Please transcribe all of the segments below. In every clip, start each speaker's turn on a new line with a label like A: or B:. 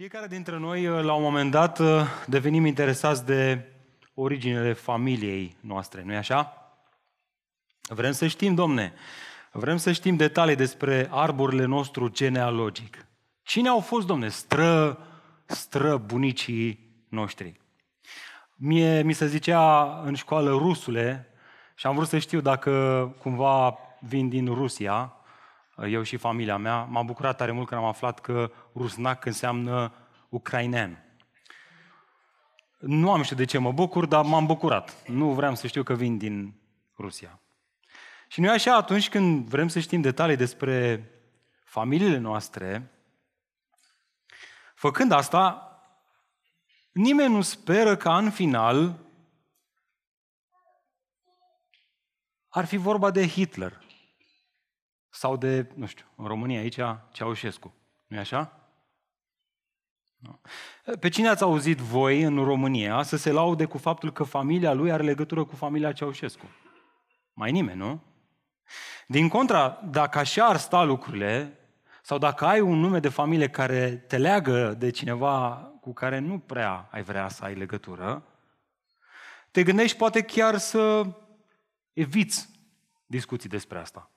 A: Fiecare dintre noi, uh, la un moment dat, uh, devenim interesați de originele familiei noastre, nu-i așa? Vrem să știm, domne, vrem să știm detalii despre arborile nostru genealogic. Cine au fost, domne, stră, stră bunicii noștri? Mie mi se zicea în școală rusule și am vrut să știu dacă cumva vin din Rusia, eu și familia mea. M-am bucurat tare mult când am aflat că rusnac înseamnă ucrainean. Nu am știut de ce mă bucur, dar m-am bucurat. Nu vreau să știu că vin din Rusia. Și noi așa, atunci când vrem să știm detalii despre familiile noastre, făcând asta, nimeni nu speră ca în final ar fi vorba de Hitler sau de, nu știu, în România aici, Ceaușescu. nu e așa? Pe cine ați auzit voi în România să se laude cu faptul că familia lui are legătură cu familia Ceaușescu? Mai nimeni, nu? Din contra, dacă așa ar sta lucrurile, sau dacă ai un nume de familie care te leagă de cineva cu care nu prea ai vrea să ai legătură, te gândești poate chiar să eviți discuții despre asta.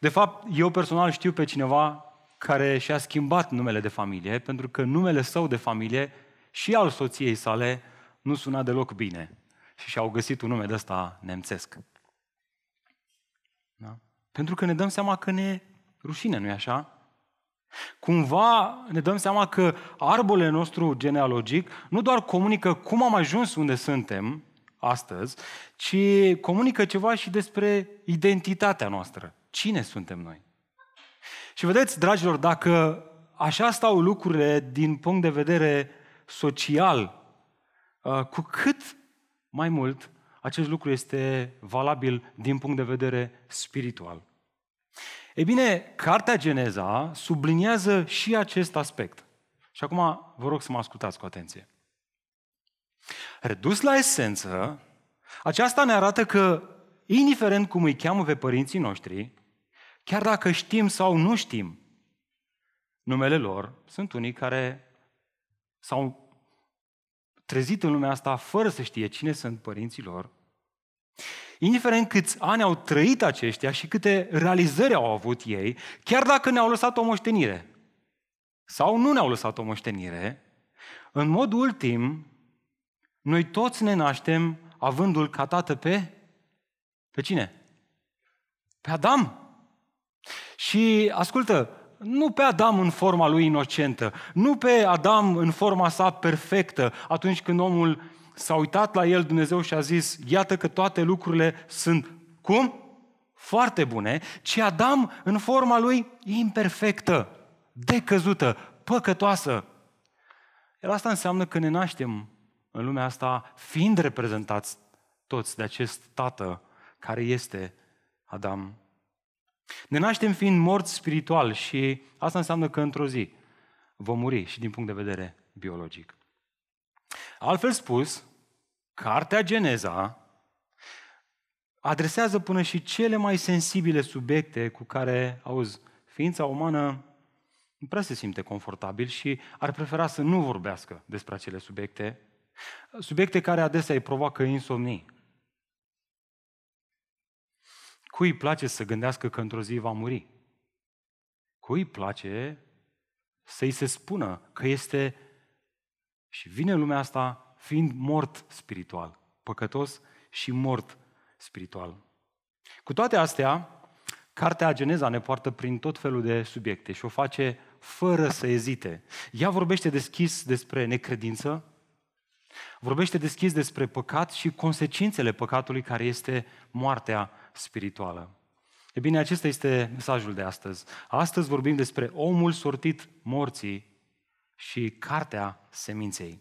A: De fapt, eu personal știu pe cineva care și-a schimbat numele de familie, pentru că numele său de familie și al soției sale nu suna deloc bine. Și și-au găsit un nume de ăsta nemțesc. Da? Pentru că ne dăm seama că ne rușine, nu-i așa? Cumva ne dăm seama că arbolele nostru genealogic nu doar comunică cum am ajuns unde suntem astăzi, ci comunică ceva și despre identitatea noastră. Cine suntem noi? Și vedeți, dragilor, dacă așa stau lucrurile din punct de vedere social, uh, cu cât mai mult acest lucru este valabil din punct de vedere spiritual. E bine, Cartea Geneza subliniază și acest aspect. Și acum vă rog să mă ascultați cu atenție. Redus la esență, aceasta ne arată că, indiferent cum îi cheamă pe părinții noștri, Chiar dacă știm sau nu știm numele lor, sunt unii care s-au trezit în lumea asta fără să știe cine sunt părinții lor. Indiferent câți ani au trăit aceștia și câte realizări au avut ei, chiar dacă ne-au lăsat o moștenire sau nu ne-au lăsat o moștenire, în mod ultim, noi toți ne naștem avându-l ca tată pe... Pe cine? Pe Adam. Și ascultă, nu pe Adam în forma lui inocentă, nu pe Adam în forma sa perfectă, atunci când omul s-a uitat la el Dumnezeu și a zis, iată că toate lucrurile sunt cum? Foarte bune, ci Adam în forma lui imperfectă, decăzută, păcătoasă. Iar asta înseamnă că ne naștem în lumea asta fiind reprezentați toți de acest tată care este Adam ne naștem fiind morți spiritual și asta înseamnă că într-o zi vom muri și din punct de vedere biologic. Altfel spus, Cartea Geneza adresează până și cele mai sensibile subiecte cu care, auzi, ființa umană nu prea se simte confortabil și ar prefera să nu vorbească despre acele subiecte, subiecte care adesea îi provoacă insomnii, Cui îi place să gândească că într-o zi va muri? Cui îi place să-i se spună că este și vine în lumea asta fiind mort spiritual, păcătos și mort spiritual. Cu toate astea, Cartea Geneza ne poartă prin tot felul de subiecte și o face fără să ezite. Ea vorbește deschis despre necredință, vorbește deschis despre păcat și consecințele păcatului care este moartea spirituală. E bine, acesta este mesajul de astăzi. Astăzi vorbim despre omul sortit morții și cartea seminței.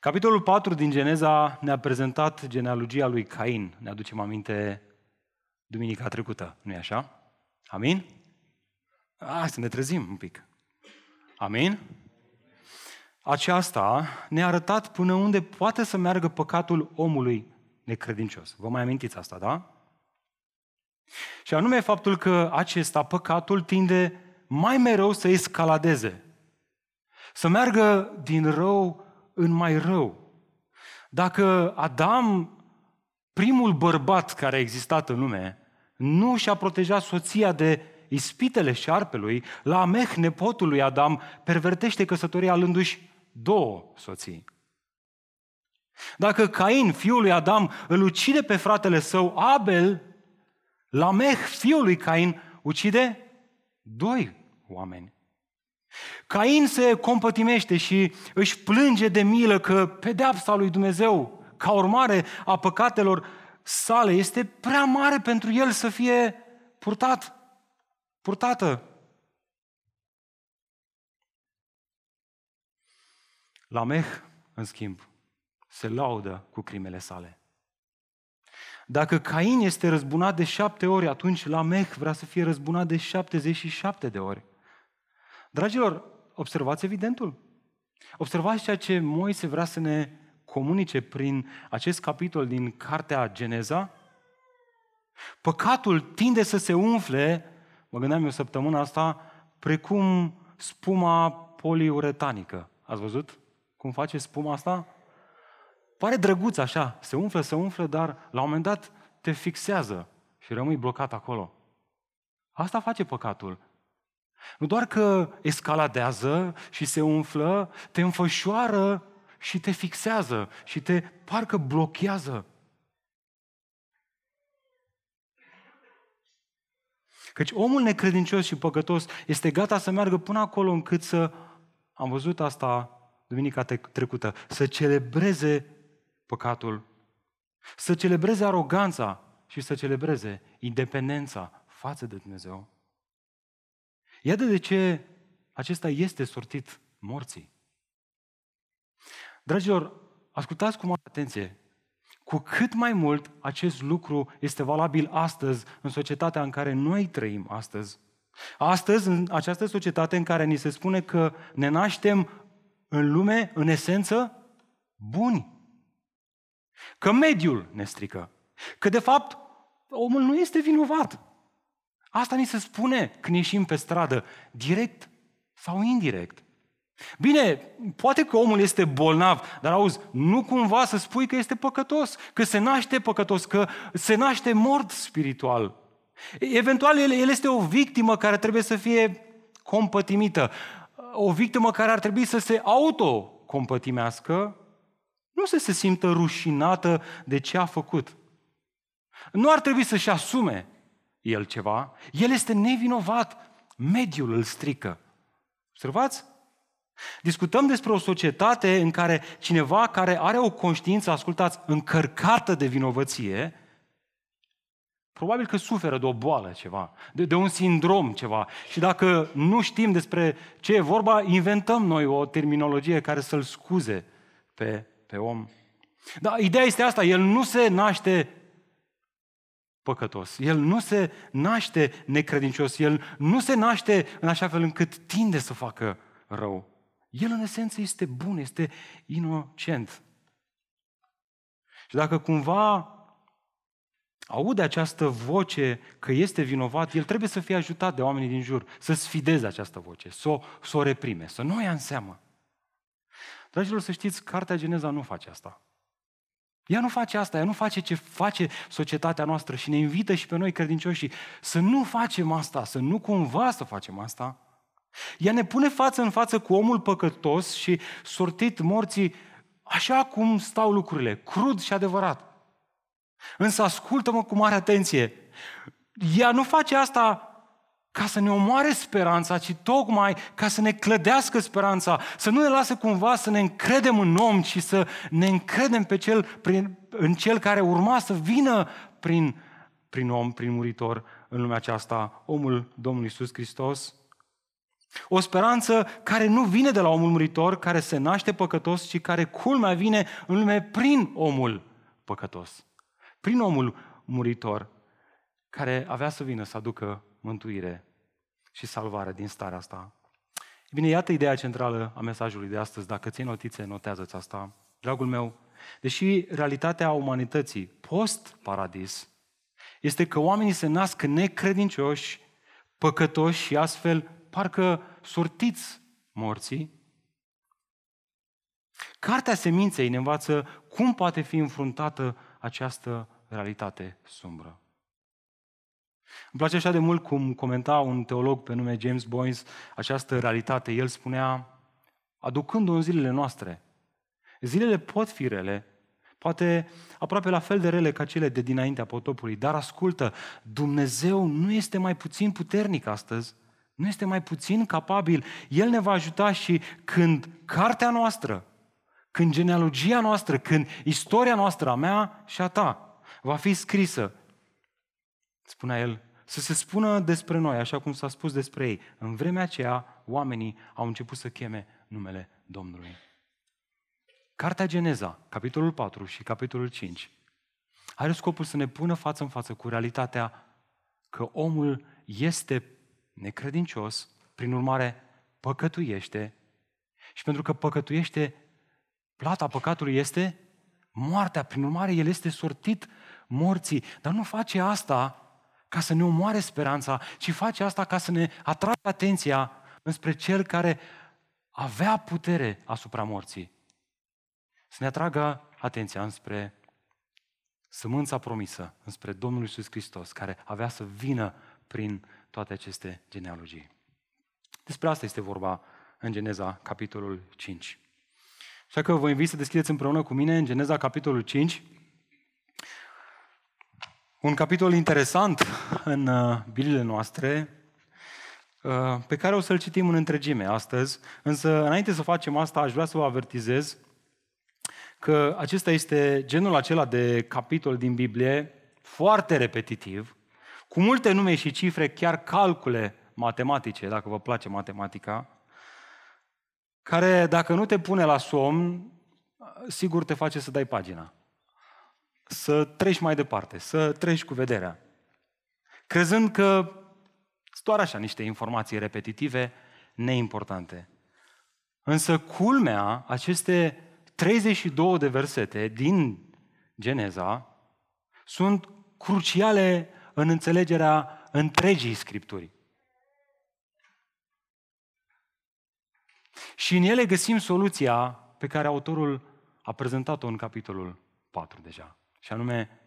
A: Capitolul 4 din Geneza ne-a prezentat genealogia lui Cain. Ne aducem aminte duminica trecută, nu-i așa? Amin? Hai să ne trezim un pic. Amin? Aceasta ne-a arătat până unde poate să meargă păcatul omului necredincios. Vă mai amintiți asta, da? Și anume faptul că acesta, păcatul, tinde mai mereu să escaladeze Să meargă din rău în mai rău. Dacă Adam, primul bărbat care a existat în lume, nu și-a protejat soția de ispitele șarpelui, la Ameh, nepotul lui Adam, pervertește căsătoria alându-și două soții. Dacă Cain, fiul lui Adam, îl ucide pe fratele său Abel, Lameh, fiul lui Cain, ucide doi oameni. Cain se compătimește și își plânge de milă că pedeapsa lui Dumnezeu, ca urmare a păcatelor sale, este prea mare pentru el să fie purtat, purtată. Lameh, în schimb, se laudă cu crimele sale. Dacă Cain este răzbunat de șapte ori, atunci Lameh vrea să fie răzbunat de 77 de ori. Dragilor, observați evidentul. Observați ceea ce Moise vrea să ne comunice prin acest capitol din Cartea Geneza. Păcatul tinde să se umfle, mă gândeam eu săptămâna asta, precum spuma poliuretanică. Ați văzut cum face spuma asta? Pare drăguț așa, se umflă, se umflă, dar la un moment dat te fixează și rămâi blocat acolo. Asta face păcatul. Nu doar că escaladează și se umflă, te înfășoară și te fixează și te parcă blochează. Căci omul necredincios și păcătos este gata să meargă până acolo încât să, am văzut asta duminica trecută, să celebreze păcatul, să celebreze aroganța și să celebreze independența față de Dumnezeu. Iată de ce acesta este sortit morții. Dragilor, ascultați cu mare atenție. Cu cât mai mult acest lucru este valabil astăzi, în societatea în care noi trăim astăzi. Astăzi, în această societate în care ni se spune că ne naștem în lume, în esență, buni. Că mediul ne strică. Că, de fapt, omul nu este vinovat. Asta ni se spune când ieșim pe stradă, direct sau indirect. Bine, poate că omul este bolnav, dar auzi, nu cumva să spui că este păcătos, că se naște păcătos, că se naște mort spiritual. Eventual, el, el este o victimă care trebuie să fie compătimită, o victimă care ar trebui să se autocompătimească, nu să se simtă rușinată de ce a făcut. Nu ar trebui să-și asume el ceva, el este nevinovat, mediul îl strică. Observați? Discutăm despre o societate în care cineva care are o conștiință, ascultați, încărcată de vinovăție, probabil că suferă de o boală ceva, de, de un sindrom ceva. Și dacă nu știm despre ce e vorba, inventăm noi o terminologie care să-l scuze pe, pe om. Dar ideea este asta, el nu se naște păcătos. El nu se naște necredincios. El nu se naște în așa fel încât tinde să facă rău. El în esență este bun, este inocent. Și dacă cumva aude această voce că este vinovat, el trebuie să fie ajutat de oamenii din jur, să sfideze această voce, să o, să o reprime, să nu o ia în seamă. Dragilor, să știți, Cartea Geneza nu face asta. Ea nu face asta, ea nu face ce face societatea noastră și ne invită și pe noi credincioși să nu facem asta, să nu cumva să facem asta. Ea ne pune față în față cu omul păcătos și sortit morții așa cum stau lucrurile, crud și adevărat. Însă ascultă-mă cu mare atenție. Ea nu face asta ca să ne omoare speranța, ci tocmai ca să ne clădească speranța, să nu ne lasă cumva să ne încredem în om, ci să ne încredem pe cel, prin, în cel care urma să vină prin, prin om, prin muritor în lumea aceasta, omul Domnului Iisus Hristos. O speranță care nu vine de la omul muritor, care se naște păcătos, ci care culmea vine în lume prin omul păcătos. Prin omul muritor, care avea să vină să aducă mântuire și salvare din starea asta. Bine, iată ideea centrală a mesajului de astăzi. Dacă ții notițe, notează-ți asta. Dragul meu, deși realitatea umanității post-paradis este că oamenii se nasc necredincioși, păcătoși și astfel parcă sortiți morții, Cartea Seminței ne învață cum poate fi înfruntată această realitate sumbră. Îmi place așa de mult cum comenta un teolog pe nume James Boyce această realitate. El spunea, aducând-o în zilele noastre, zilele pot fi rele, poate aproape la fel de rele ca cele de dinaintea potopului, dar ascultă, Dumnezeu nu este mai puțin puternic astăzi, nu este mai puțin capabil. El ne va ajuta și când cartea noastră, când genealogia noastră, când istoria noastră, a mea și a ta, va fi scrisă, spunea el, să se spună despre noi, așa cum s-a spus despre ei. În vremea aceea, oamenii au început să cheme numele Domnului. Cartea Geneza, capitolul 4 și capitolul 5, are scopul să ne pună față în față cu realitatea că omul este necredincios, prin urmare păcătuiește și pentru că păcătuiește, plata păcatului este moartea. Prin urmare, el este sortit morții. Dar nu face asta ca să ne omoare speranța, ci face asta ca să ne atragă atenția înspre cel care avea putere asupra morții. Să ne atragă atenția înspre sămânța promisă, înspre Domnul Iisus Hristos, care avea să vină prin toate aceste genealogii. Despre asta este vorba în Geneza, capitolul 5. Așa că vă invit să deschideți împreună cu mine în Geneza, capitolul 5, un capitol interesant în uh, Bilile noastre, uh, pe care o să-l citim în întregime astăzi, însă înainte să facem asta aș vrea să vă avertizez că acesta este genul acela de capitol din Biblie foarte repetitiv, cu multe nume și cifre, chiar calcule matematice, dacă vă place matematica, care dacă nu te pune la somn, sigur te face să dai pagina să treci mai departe, să treci cu vederea. Crezând că sunt doar așa niște informații repetitive, neimportante. Însă culmea, aceste 32 de versete din Geneza sunt cruciale în înțelegerea întregii Scripturii. Și în ele găsim soluția pe care autorul a prezentat-o în capitolul 4 deja. Și anume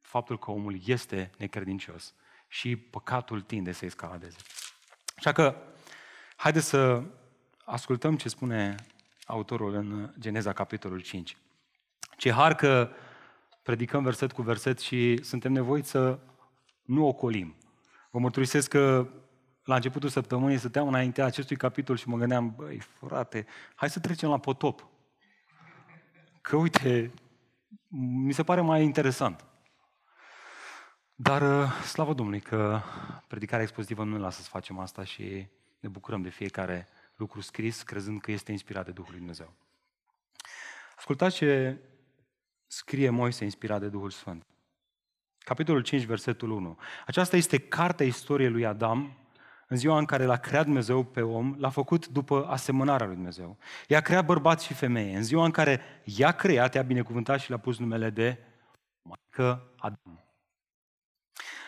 A: faptul că omul este necredincios și păcatul tinde să escaladeze. Așa că, haideți să ascultăm ce spune autorul în Geneza, capitolul 5. Ce har că predicăm verset cu verset și suntem nevoiți să nu ocolim. Vă mărturisesc că la începutul săptămânii stăteam înaintea acestui capitol și mă gândeam, băi, frate, hai să trecem la potop. Că uite, mi se pare mai interesant. Dar uh, slavă Domnului că predicarea expozitivă nu ne lasă să facem asta și ne bucurăm de fiecare lucru scris, crezând că este inspirat de Duhul lui Dumnezeu. Ascultați ce scrie Moise inspirat de Duhul Sfânt. Capitolul 5, versetul 1. Aceasta este cartea istoriei lui Adam, în ziua în care l-a creat Dumnezeu pe om, l-a făcut după asemănarea lui Dumnezeu. I-a creat bărbați și femeie. În ziua în care i-a creat, i-a binecuvântat și le-a pus numele de Maică Adam.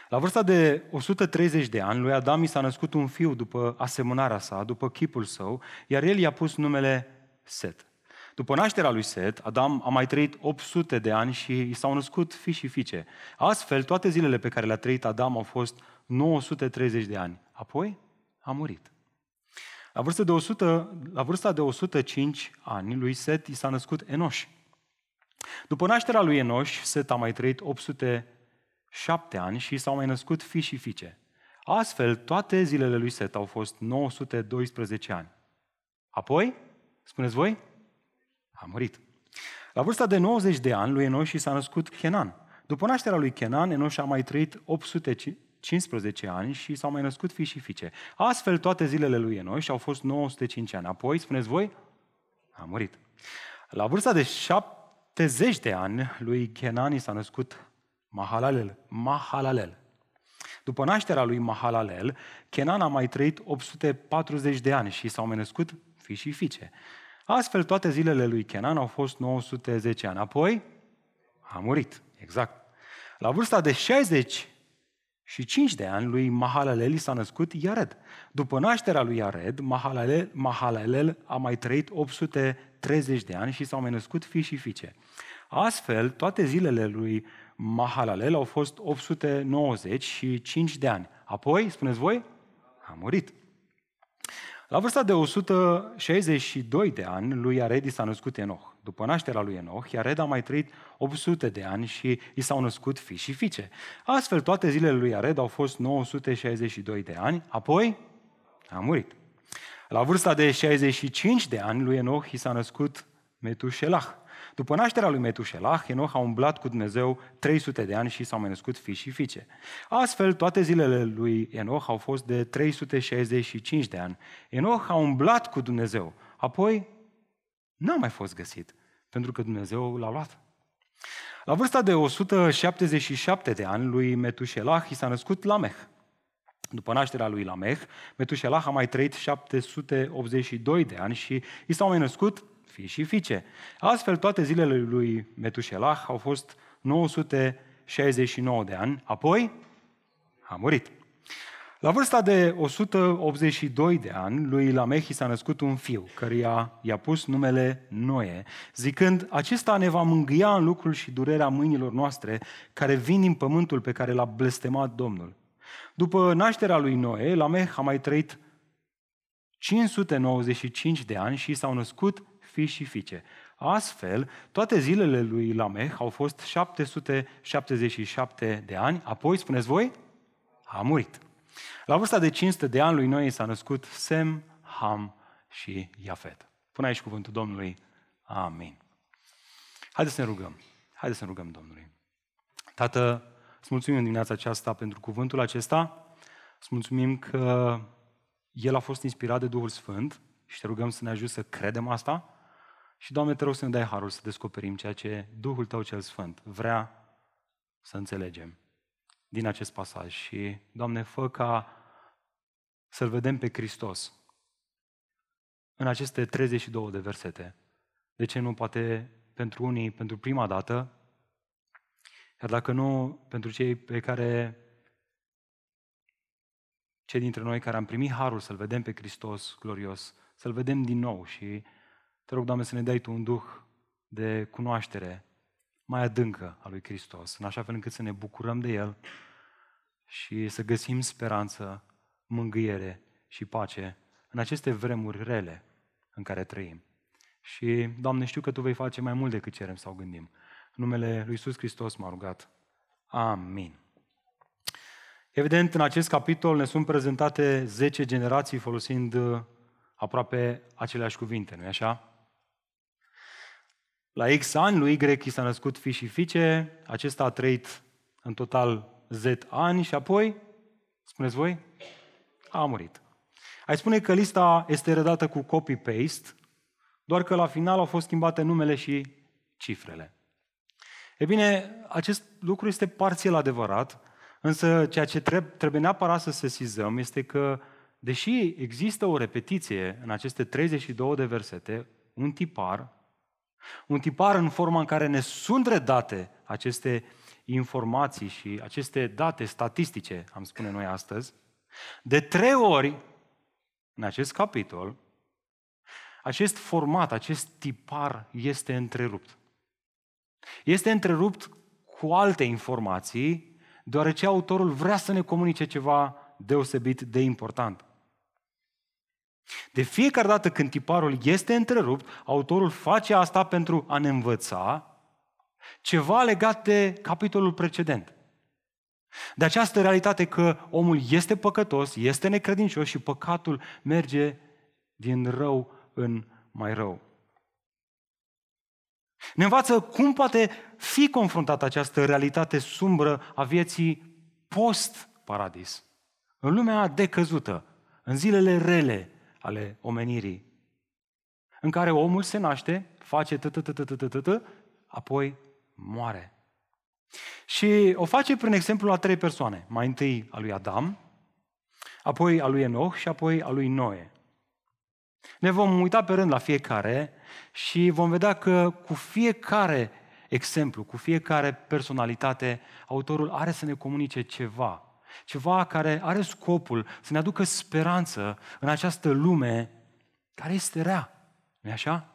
A: La vârsta de 130 de ani, lui Adam i s-a născut un fiu după asemănarea sa, după chipul său, iar el i-a pus numele Set. După nașterea lui Set, Adam a mai trăit 800 de ani și i s-au născut fi și fiice. Astfel, toate zilele pe care le-a trăit Adam au fost 930 de ani. Apoi a murit. La vârsta de, 100, la vârsta de 105 ani, lui Set i s-a născut Enoș. După nașterea lui Enoș, Set a mai trăit 807 ani și s-au mai născut fi și fiice. Astfel, toate zilele lui Set au fost 912 ani. Apoi, spuneți voi, a murit. La vârsta de 90 de ani, lui Enoș i s-a născut Kenan. După nașterea lui Kenan, Enoș a mai trăit 800, 15 ani și s-au mai născut fii și fiice. Astfel, toate zilele lui Enoș au fost 905 ani. Apoi, spuneți voi, a murit. La vârsta de 70 de ani, lui Kenani s-a născut Mahalalel. Mahalalel. După nașterea lui Mahalalel, Kenan a mai trăit 840 de ani și s-au mai născut fii și fiice. Astfel, toate zilele lui Kenan au fost 910 ani. Apoi, a murit. Exact. La vârsta de 60 și 5 de ani lui Mahalalel s-a născut Iared. După nașterea lui Iared, Mahalalel, Mahalalel a mai trăit 830 de ani și s-au mai născut fii și fiice. Astfel, toate zilele lui Mahalalel au fost 895 de ani. Apoi, spuneți voi, a murit. La vârsta de 162 de ani, lui Iared s-a născut Enoch. După nașterea lui Enoch, Iared a mai trăit 800 de ani și i s-au născut fii și fiice. Astfel, toate zilele lui Iared au fost 962 de ani, apoi a murit. La vârsta de 65 de ani, lui Enoch i s-a născut Metușelah. După nașterea lui Metușelah, Enoch a umblat cu Dumnezeu 300 de ani și s-au mai născut fii și fiice. Astfel, toate zilele lui Enoch au fost de 365 de ani. Enoch a umblat cu Dumnezeu, apoi n-a mai fost găsit, pentru că Dumnezeu l-a luat. La vârsta de 177 de ani, lui Metușelah i s-a născut Lameh. După nașterea lui Lameh, Metușelah a mai trăit 782 de ani și i s-au mai născut fii și fiice. Astfel, toate zilele lui Metușelah au fost 969 de ani, apoi a murit. La vârsta de 182 de ani, lui Lamehi s-a născut un fiu, căruia i-a pus numele Noe, zicând, acesta ne va mângâia în lucrul și durerea mâinilor noastre, care vin din pământul pe care l-a blestemat Domnul. După nașterea lui Noe, Lameh a mai trăit 595 de ani și s-au născut fii și fiice. Astfel, toate zilele lui Lameh au fost 777 de ani, apoi, spuneți voi, a murit. La vârsta de 500 de ani lui Noi s-a născut Sem, Ham și Iafet. Până aici cuvântul Domnului. Amin. Haideți să ne rugăm. Haideți să ne rugăm Domnului. Tată, îți mulțumim în dimineața aceasta pentru cuvântul acesta. Îți mulțumim că El a fost inspirat de Duhul Sfânt și te rugăm să ne ajut să credem asta. Și, Doamne, te rog să ne dai harul să descoperim ceea ce Duhul Tău cel Sfânt vrea să înțelegem din acest pasaj. Și, Doamne, fă ca să-L vedem pe Hristos în aceste 32 de versete. De ce nu poate pentru unii, pentru prima dată, iar dacă nu, pentru cei pe care, cei dintre noi care am primit harul să-L vedem pe Hristos glorios, să-L vedem din nou și te rog, Doamne, să ne dai Tu un duh de cunoaștere mai adâncă a lui Hristos, în așa fel încât să ne bucurăm de El și să găsim speranță, mângâiere și pace în aceste vremuri rele în care trăim. Și, Doamne, știu că Tu vei face mai mult decât cerem sau gândim. În numele Lui Iisus Hristos m-a rugat. Amin. Evident, în acest capitol ne sunt prezentate 10 generații folosind uh, aproape aceleași cuvinte, nu-i așa? La X ani lui Y i s-a născut fi și fiice, acesta a trăit în total Z ani și apoi, spuneți voi, a murit. Ai spune că lista este redată cu copy-paste, doar că la final au fost schimbate numele și cifrele. E bine, acest lucru este parțial adevărat, însă ceea ce trebuie neapărat să sesizăm este că, deși există o repetiție în aceste 32 de versete, un tipar, un tipar în forma în care ne sunt redate aceste informații și aceste date statistice, am spune noi astăzi, de trei ori în acest capitol, acest format, acest tipar este întrerupt. Este întrerupt cu alte informații, deoarece autorul vrea să ne comunice ceva deosebit de important. De fiecare dată când tiparul este întrerupt, autorul face asta pentru a ne învăța ceva legat de capitolul precedent. De această realitate că omul este păcătos, este necredincios și păcatul merge din rău în mai rău. Ne învață cum poate fi confruntată această realitate sumbră a vieții post-paradis. În lumea decăzută, în zilele rele ale omenirii, în care omul se naște, face tătătătătătătă, apoi moare. Și o face prin exemplu a trei persoane. Mai întâi a lui Adam, apoi a lui Enoch și apoi a lui Noe. Ne vom uita pe rând la fiecare și vom vedea că cu fiecare exemplu, cu fiecare personalitate, autorul are să ne comunice ceva. Ceva care are scopul să ne aducă speranță în această lume care este rea. nu așa?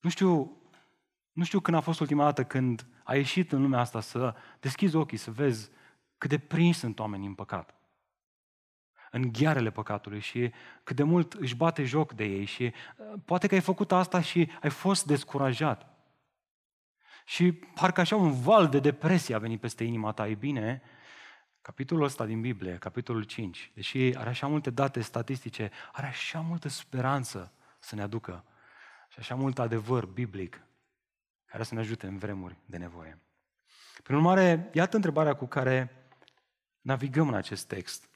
A: Nu știu, nu știu când a fost ultima dată când ai ieșit în lumea asta să deschizi ochii, să vezi cât de prins sunt oamenii în păcat. În ghearele păcatului și cât de mult își bate joc de ei și uh, poate că ai făcut asta și ai fost descurajat. Și parcă așa un val de depresie a venit peste inima ta. E bine, capitolul ăsta din Biblie, capitolul 5, deși are așa multe date statistice, are așa multă speranță să ne aducă și așa mult adevăr biblic care să ne ajute în vremuri de nevoie. Prin urmare, iată întrebarea cu care navigăm în acest text.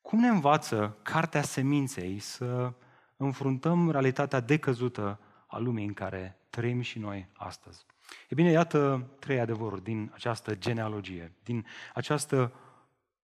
A: Cum ne învață Cartea Seminței să înfruntăm realitatea decăzută a lumii în care trăim și noi astăzi? E bine, iată trei adevăruri din această genealogie, din această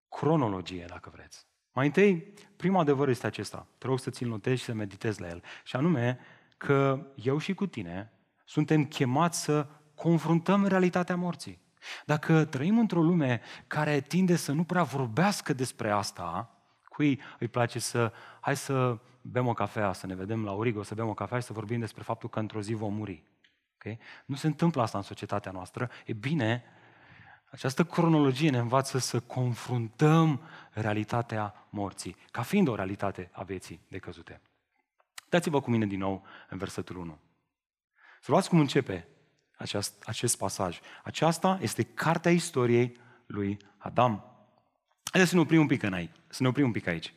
A: cronologie, dacă vreți. Mai întâi, primul adevăr este acesta. Te rog să ți-l notezi și să meditezi la el. Și anume că eu și cu tine suntem chemați să confruntăm realitatea morții. Dacă trăim într-o lume care tinde să nu prea vorbească despre asta, cui îi place să, hai să bem o cafea, să ne vedem la Origo, să bem o cafea și să vorbim despre faptul că într-o zi vom muri. Okay? Nu se întâmplă asta în societatea noastră. E bine, această cronologie ne învață să confruntăm realitatea morții, ca fiind o realitate a vieții decăzute. Dați-vă cu mine din nou în versetul 1. Să luați cum începe acest, acest pasaj. Aceasta este cartea istoriei lui Adam. Haideți să ne oprim un pic, în aici, să ne oprim un pic aici.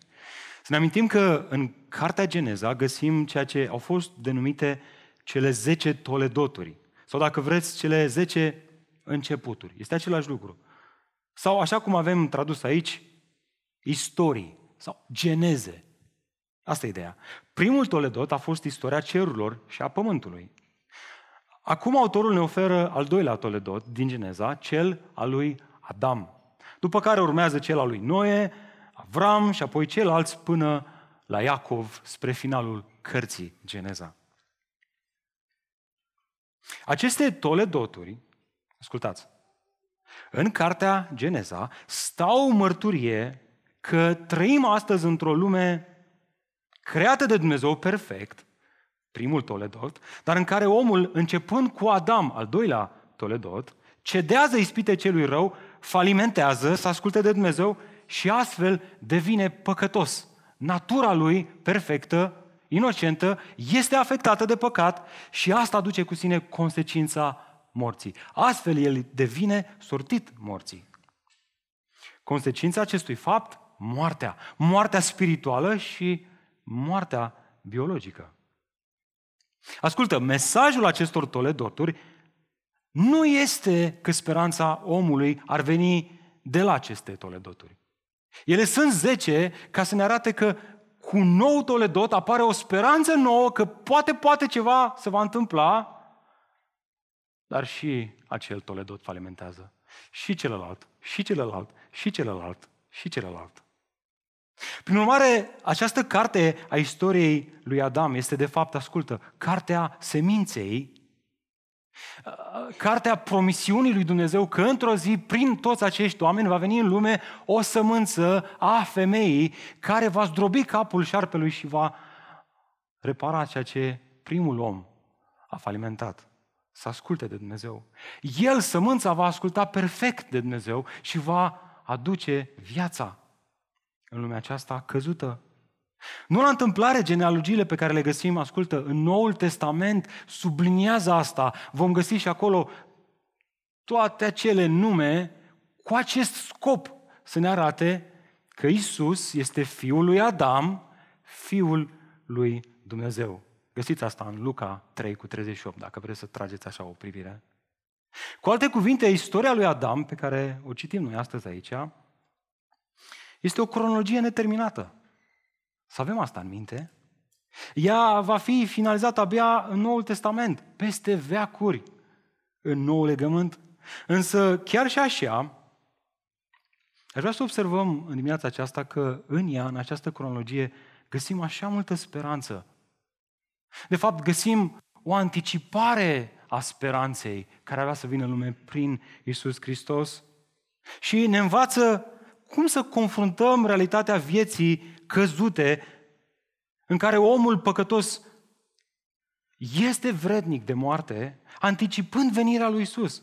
A: Să ne amintim că în cartea Geneza găsim ceea ce au fost denumite cele 10 toledoturi. Sau dacă vreți, cele 10 începuturi. Este același lucru. Sau așa cum avem tradus aici, istorii sau geneze. Asta e ideea. Primul toledot a fost istoria cerurilor și a pământului. Acum autorul ne oferă al doilea toledot din Geneza, cel al lui Adam. După care urmează cel al lui Noe, Avram și apoi ceilalți până la Iacov spre finalul cărții Geneza. Aceste toledoturi, ascultați, în cartea Geneza stau mărturie că trăim astăzi într-o lume creată de Dumnezeu perfect, primul toledot, dar în care omul, începând cu Adam, al doilea toledot, cedează ispite celui rău, falimentează, să asculte de Dumnezeu și astfel devine păcătos. Natura lui perfectă, inocentă, este afectată de păcat și asta aduce cu sine consecința morții. Astfel el devine sortit morții. Consecința acestui fapt, moartea. Moartea spirituală și moartea biologică. Ascultă, mesajul acestor toledoturi nu este că speranța omului ar veni de la aceste toledoturi. Ele sunt zece ca să ne arate că cu un nou toledot apare o speranță nouă că poate, poate ceva se va întâmpla, dar și acel toledot falimentează. Și celălalt, și celălalt, și celălalt, și celălalt. Prin urmare, această carte a istoriei lui Adam este de fapt, ascultă, cartea seminței, cartea promisiunii lui Dumnezeu că într-o zi, prin toți acești oameni, va veni în lume o sămânță a femeii care va zdrobi capul șarpelui și va repara ceea ce primul om a falimentat. Să asculte de Dumnezeu. El, sămânța, va asculta perfect de Dumnezeu și va aduce viața în lumea aceasta căzută. Nu la întâmplare, genealogiile pe care le găsim, ascultă, în Noul Testament subliniază asta. Vom găsi și acolo toate acele nume cu acest scop să ne arate că Isus este fiul lui Adam, fiul lui Dumnezeu. Găsiți asta în Luca 3 cu 38, dacă vreți să trageți așa o privire. Cu alte cuvinte, istoria lui Adam, pe care o citim noi astăzi aici, este o cronologie neterminată. Să avem asta în minte. Ea va fi finalizată abia în Noul Testament, peste veacuri, în Noul Legământ. Însă, chiar și așa, aș vrea să observăm în dimineața aceasta că în ea, în această cronologie, găsim așa multă speranță. De fapt, găsim o anticipare a speranței care avea să vină în lume prin Isus Hristos. Și ne învață cum să confruntăm realitatea vieții căzute în care omul păcătos este vrednic de moarte, anticipând venirea lui Isus.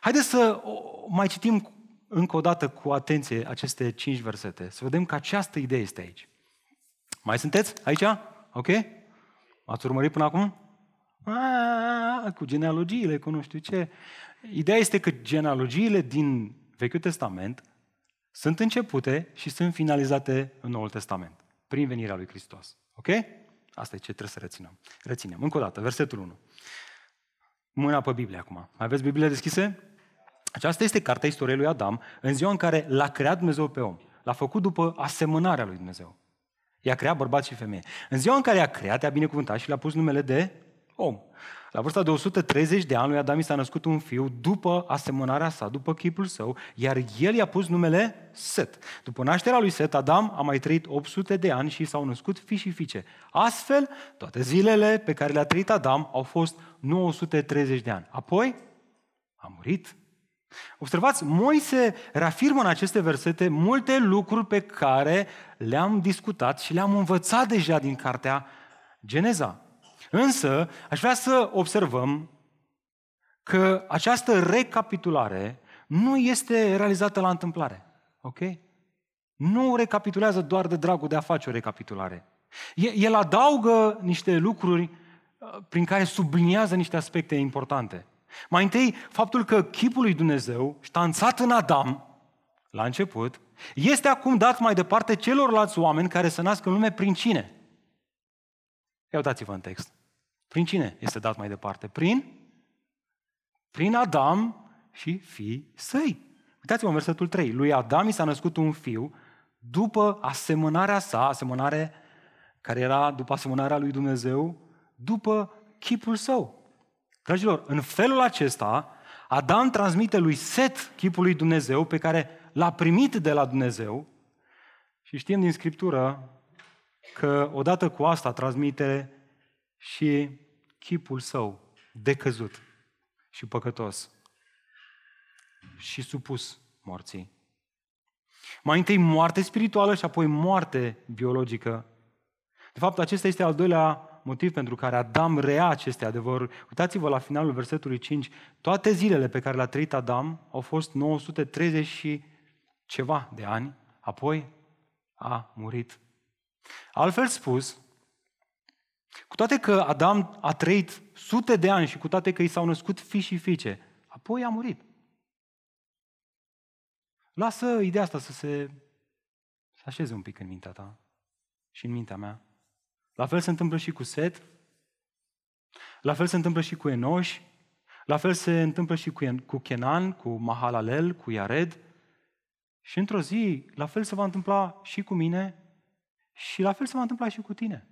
A: Haideți să mai citim încă o dată cu atenție aceste cinci versete, să vedem că această idee este aici. Mai sunteți aici? Ok? M-ați urmărit până acum? A, cu genealogiile, cu nu știu ce. Ideea este că genealogiile din Vechiul Testament sunt începute și sunt finalizate în Noul Testament, prin venirea lui Hristos. Ok? Asta e ce trebuie să reținem. Reținem. Încă o dată, versetul 1. Mâna pe Biblie acum. Mai aveți Biblia deschise? Aceasta este cartea istoriei lui Adam, în ziua în care l-a creat Dumnezeu pe om. L-a făcut după asemănarea lui Dumnezeu. I-a creat bărbat și femeie. În ziua în care i-a creat, i-a binecuvântat și le-a pus numele de om. La vârsta de 130 de ani lui Adam i s-a născut un fiu după asemănarea sa, după chipul său, iar el i-a pus numele Set. După nașterea lui Set, Adam a mai trăit 800 de ani și s-au născut fi și fiice. Astfel, toate zilele pe care le-a trăit Adam au fost 930 de ani. Apoi a murit. Observați, Moise reafirmă în aceste versete multe lucruri pe care le-am discutat și le-am învățat deja din cartea Geneza. Însă, aș vrea să observăm că această recapitulare nu este realizată la întâmplare. Ok? Nu recapitulează doar de dragul de a face o recapitulare. El adaugă niște lucruri uh, prin care subliniază niște aspecte importante. Mai întâi, faptul că chipul lui Dumnezeu, ștanțat în Adam, la început, este acum dat mai departe celorlalți oameni care se nasc în lume prin cine? Ia uitați-vă în text. Prin cine este dat mai departe? Prin? Prin Adam și fii săi. Uitați-vă în versetul 3. Lui Adam i s-a născut un fiu după asemănarea sa, asemănare care era după asemănarea lui Dumnezeu, după chipul său. Dragilor, în felul acesta, Adam transmite lui Set chipul lui Dumnezeu pe care l-a primit de la Dumnezeu și știm din Scriptură că odată cu asta transmite și chipul său decăzut și păcătos și supus morții. Mai întâi moarte spirituală și apoi moarte biologică. De fapt, acesta este al doilea motiv pentru care Adam rea aceste adevăruri. Uitați-vă la finalul versetului 5. Toate zilele pe care le-a trăit Adam au fost 930 și ceva de ani, apoi a murit. Altfel spus, cu toate că Adam a trăit sute de ani și cu toate că i s-au născut fi și fiice, apoi a murit. Lasă ideea asta să se să așeze un pic în mintea ta și în mintea mea. La fel se întâmplă și cu Set, la fel se întâmplă și cu Enoș, la fel se întâmplă și cu Kenan, cu Mahalalel, cu Iared. Și într-o zi, la fel se va întâmpla și cu mine și la fel se va întâmpla și cu tine.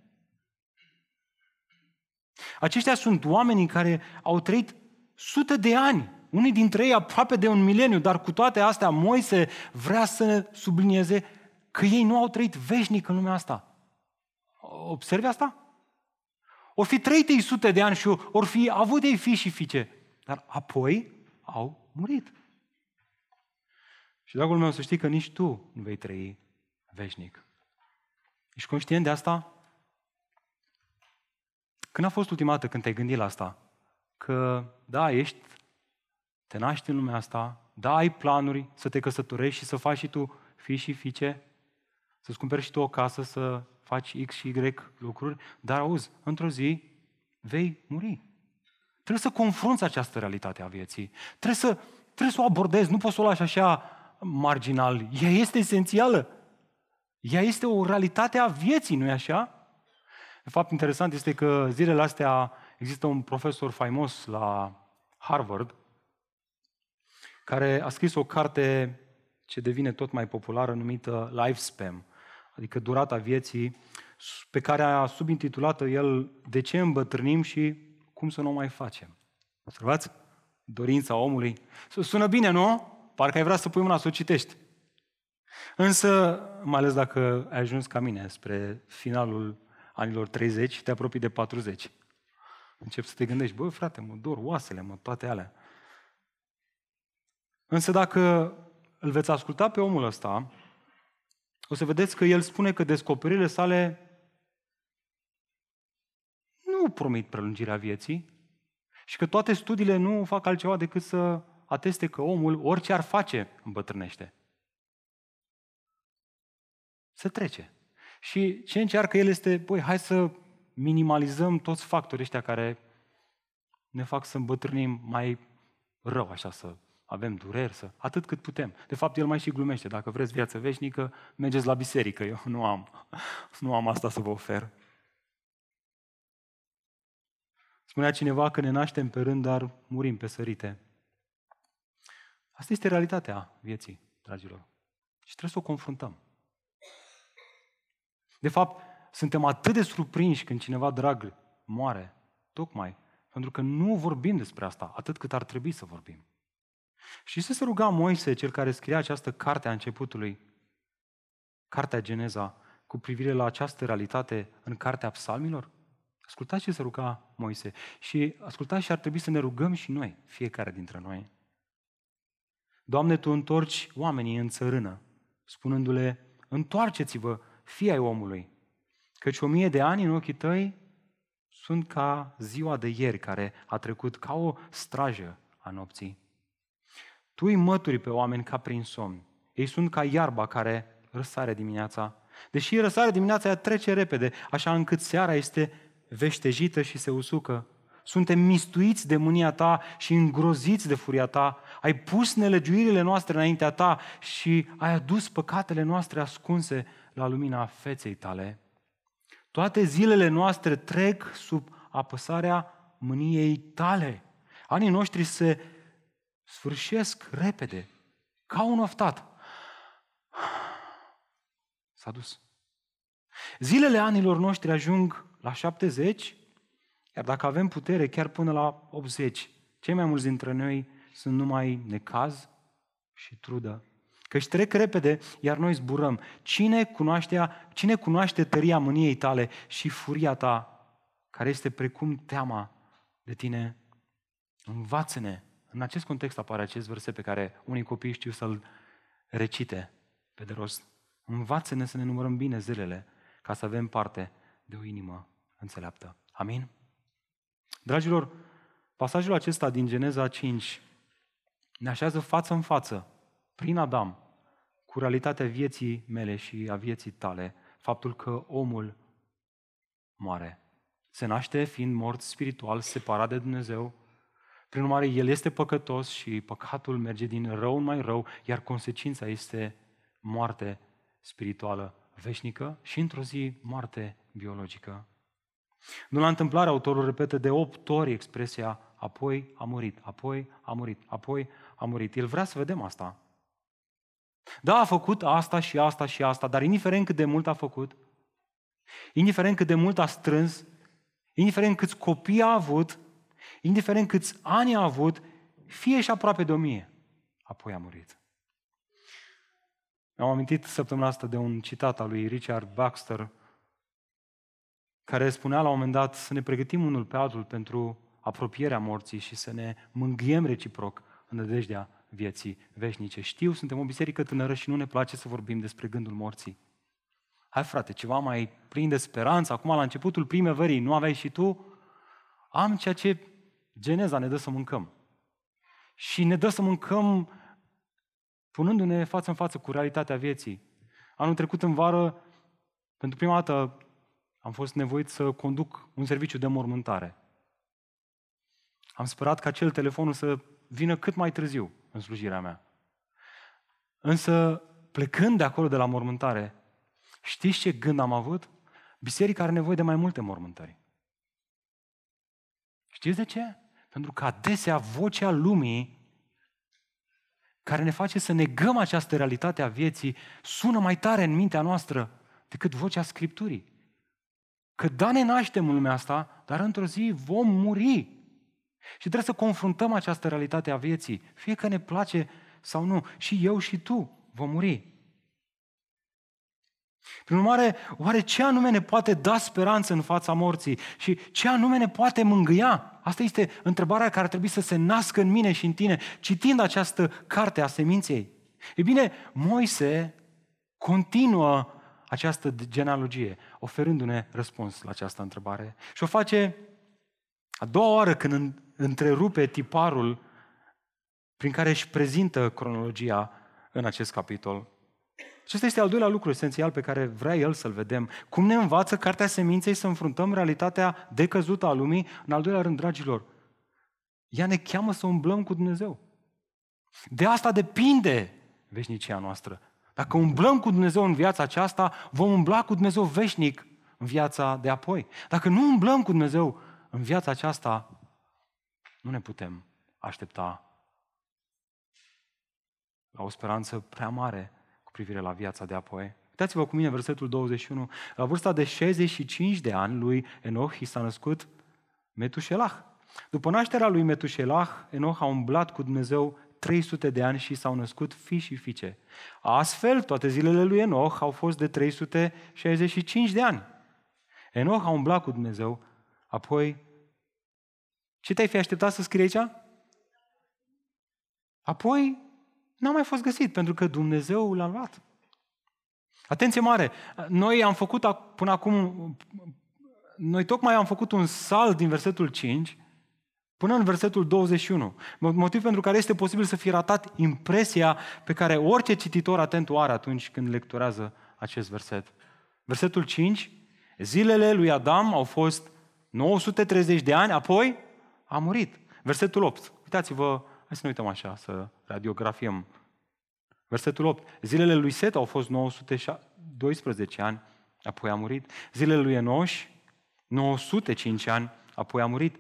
A: Aceștia sunt oamenii care au trăit sute de ani, unii dintre ei aproape de un mileniu, dar cu toate astea Moise vrea să sublinieze că ei nu au trăit veșnic în lumea asta. Observi asta? O fi trăit ei sute de ani și ori fi avut ei fi și fiice, dar apoi au murit. Și, dragul meu, să știi că nici tu nu vei trăi veșnic. Ești conștient de asta? Când a fost ultima dată când te-ai gândit la asta? Că, da, ești, te naști în lumea asta, da, ai planuri să te căsătorești și să faci și tu fi și fiice, să-ți cumperi și tu o casă, să faci X și Y lucruri, dar auzi, într-o zi vei muri. Trebuie să confrunți această realitate a vieții. Trebuie să, trebuie să o abordezi, nu poți să o lași așa marginal. Ea este esențială. Ea este o realitate a vieții, nu-i așa? De fapt, interesant este că zilele astea există un profesor faimos la Harvard care a scris o carte ce devine tot mai populară numită Lifespan, adică durata vieții, pe care a subintitulat el De ce îmbătrânim și cum să nu o mai facem. Observați? Dorința omului. Sună bine, nu? Parcă ai vrea să pui mâna să o citești. Însă, mai ales dacă ai ajuns ca mine spre finalul anilor 30 și te apropii de 40. Încep să te gândești, băi frate, mă dor oasele, mă, toate alea. Însă dacă îl veți asculta pe omul ăsta, o să vedeți că el spune că descoperirile sale nu promit prelungirea vieții și că toate studiile nu fac altceva decât să ateste că omul, orice ar face, îmbătrânește. Se trece. Și ce încearcă el este, băi, hai să minimalizăm toți factorii ăștia care ne fac să îmbătrânim mai rău, așa, să avem dureri, să, atât cât putem. De fapt, el mai și glumește. Dacă vreți viață veșnică, mergeți la biserică. Eu nu am, nu am asta să vă ofer. Spunea cineva că ne naștem pe rând, dar murim pe sărite. Asta este realitatea vieții, dragilor. Și trebuie să o confruntăm. De fapt, suntem atât de surprinși când cineva drag moare, tocmai pentru că nu vorbim despre asta atât cât ar trebui să vorbim. Și să se ruga Moise, cel care scria această carte a începutului, Cartea Geneza, cu privire la această realitate în Cartea Psalmilor? Ascultați ce se ruga Moise. Și ascultați și ar trebui să ne rugăm și noi, fiecare dintre noi. Doamne, Tu întorci oamenii în țărână, spunându-le, întoarceți-vă, fii ai omului, căci o mie de ani în ochii tăi sunt ca ziua de ieri care a trecut ca o strajă a nopții. Tu îi mături pe oameni ca prin somn. Ei sunt ca iarba care răsare dimineața. Deși răsare dimineața, ea trece repede, așa încât seara este veștejită și se usucă. Suntem mistuiți de mânia ta și îngroziți de furia ta. Ai pus nelegiuirile noastre înaintea ta și ai adus păcatele noastre ascunse la lumina feței tale. Toate zilele noastre trec sub apăsarea mâniei tale. Anii noștri se sfârșesc repede, ca un oftat. S-a dus. Zilele anilor noștri ajung la 70, iar dacă avem putere, chiar până la 80. Cei mai mulți dintre noi sunt numai necaz și trudă. Căci trec repede, iar noi zburăm. Cine cunoaște, cine cunoaște tăria mâniei tale și furia ta, care este precum teama de tine? Învață-ne. În acest context apare acest verset pe care unii copii știu să-l recite pe de rost. Învață-ne să ne numărăm bine zilele ca să avem parte de o inimă înțeleaptă. Amin? Dragilor, pasajul acesta din Geneza 5 ne așează față în față, prin Adam, cu realitatea vieții mele și a vieții tale, faptul că omul moare. Se naște fiind mort spiritual, separat de Dumnezeu. Prin urmare, el este păcătos și păcatul merge din rău în mai rău, iar consecința este moarte spirituală veșnică și într-o zi moarte biologică. Nu la întâmplare, autorul repetă de opt ori expresia apoi a murit, apoi a murit, apoi a murit. El vrea să vedem asta. Da, a făcut asta și asta și asta, dar indiferent cât de mult a făcut, indiferent cât de mult a strâns, indiferent câți copii a avut, indiferent câți ani a avut, fie și aproape de o mie, apoi a murit. am amintit săptămâna asta de un citat al lui Richard Baxter, care spunea la un moment dat să ne pregătim unul pe altul pentru apropierea morții și să ne mânghiem reciproc în nădejdea vieții veșnice. Știu, suntem o biserică tânără și nu ne place să vorbim despre gândul morții. Hai frate, ceva mai plin de speranță. Acum, la începutul primăverii, nu aveai și tu? Am ceea ce Geneza ne dă să mâncăm. Și ne dă să mâncăm punându-ne față în față cu realitatea vieții. Anul trecut în vară, pentru prima dată, am fost nevoit să conduc un serviciu de mormântare. Am sperat ca acel telefonul să vină cât mai târziu în slujirea mea. Însă, plecând de acolo de la mormântare, știți ce gând am avut? Biserica are nevoie de mai multe mormântări. Știți de ce? Pentru că adesea vocea lumii care ne face să negăm această realitate a vieții sună mai tare în mintea noastră decât vocea Scripturii. Că da, ne naștem în lumea asta, dar într-o zi vom muri. Și trebuie să confruntăm această realitate a vieții, fie că ne place sau nu. Și eu și tu vom muri. Prin urmare, oare ce anume ne poate da speranță în fața morții și ce anume ne poate mângâia? Asta este întrebarea care ar trebui să se nască în mine și în tine, citind această carte a seminței. E bine, Moise continuă această genealogie, oferându-ne răspuns la această întrebare. Și o face a doua oară când întrerupe tiparul prin care își prezintă cronologia în acest capitol. Acesta este al doilea lucru esențial pe care vrea el să-l vedem. Cum ne învață Cartea Seminței să înfruntăm realitatea decăzută a lumii? În al doilea rând, dragilor, ea ne cheamă să umblăm cu Dumnezeu. De asta depinde veșnicia noastră. Dacă umblăm cu Dumnezeu în viața aceasta, vom umbla cu Dumnezeu veșnic în viața de apoi. Dacă nu umblăm cu Dumnezeu în viața aceasta, nu ne putem aștepta la o speranță prea mare cu privire la viața de apoi. Uitați-vă cu mine versetul 21. La vârsta de 65 de ani lui Enoch i s-a născut Metușelah. După nașterea lui Metușelah, Enoch a umblat cu Dumnezeu 300 de ani și s-au născut fi și fiice. Astfel, toate zilele lui Enoch au fost de 365 de ani. Enoch a umblat cu Dumnezeu, apoi... Ce te-ai fi așteptat să scrie aici? Apoi, n-a mai fost găsit, pentru că Dumnezeu l-a luat. Atenție mare! Noi am făcut până acum, noi tocmai am făcut un salt din versetul 5 Până în versetul 21. Motiv pentru care este posibil să fie ratat impresia pe care orice cititor atent o are atunci când lecturează acest verset. Versetul 5. Zilele lui Adam au fost 930 de ani, apoi a murit. Versetul 8. Uitați-vă, hai să ne uităm așa, să radiografiem. Versetul 8. Zilele lui Set au fost 912 ani, apoi a murit. Zilele lui Enoș, 905 ani, apoi a murit.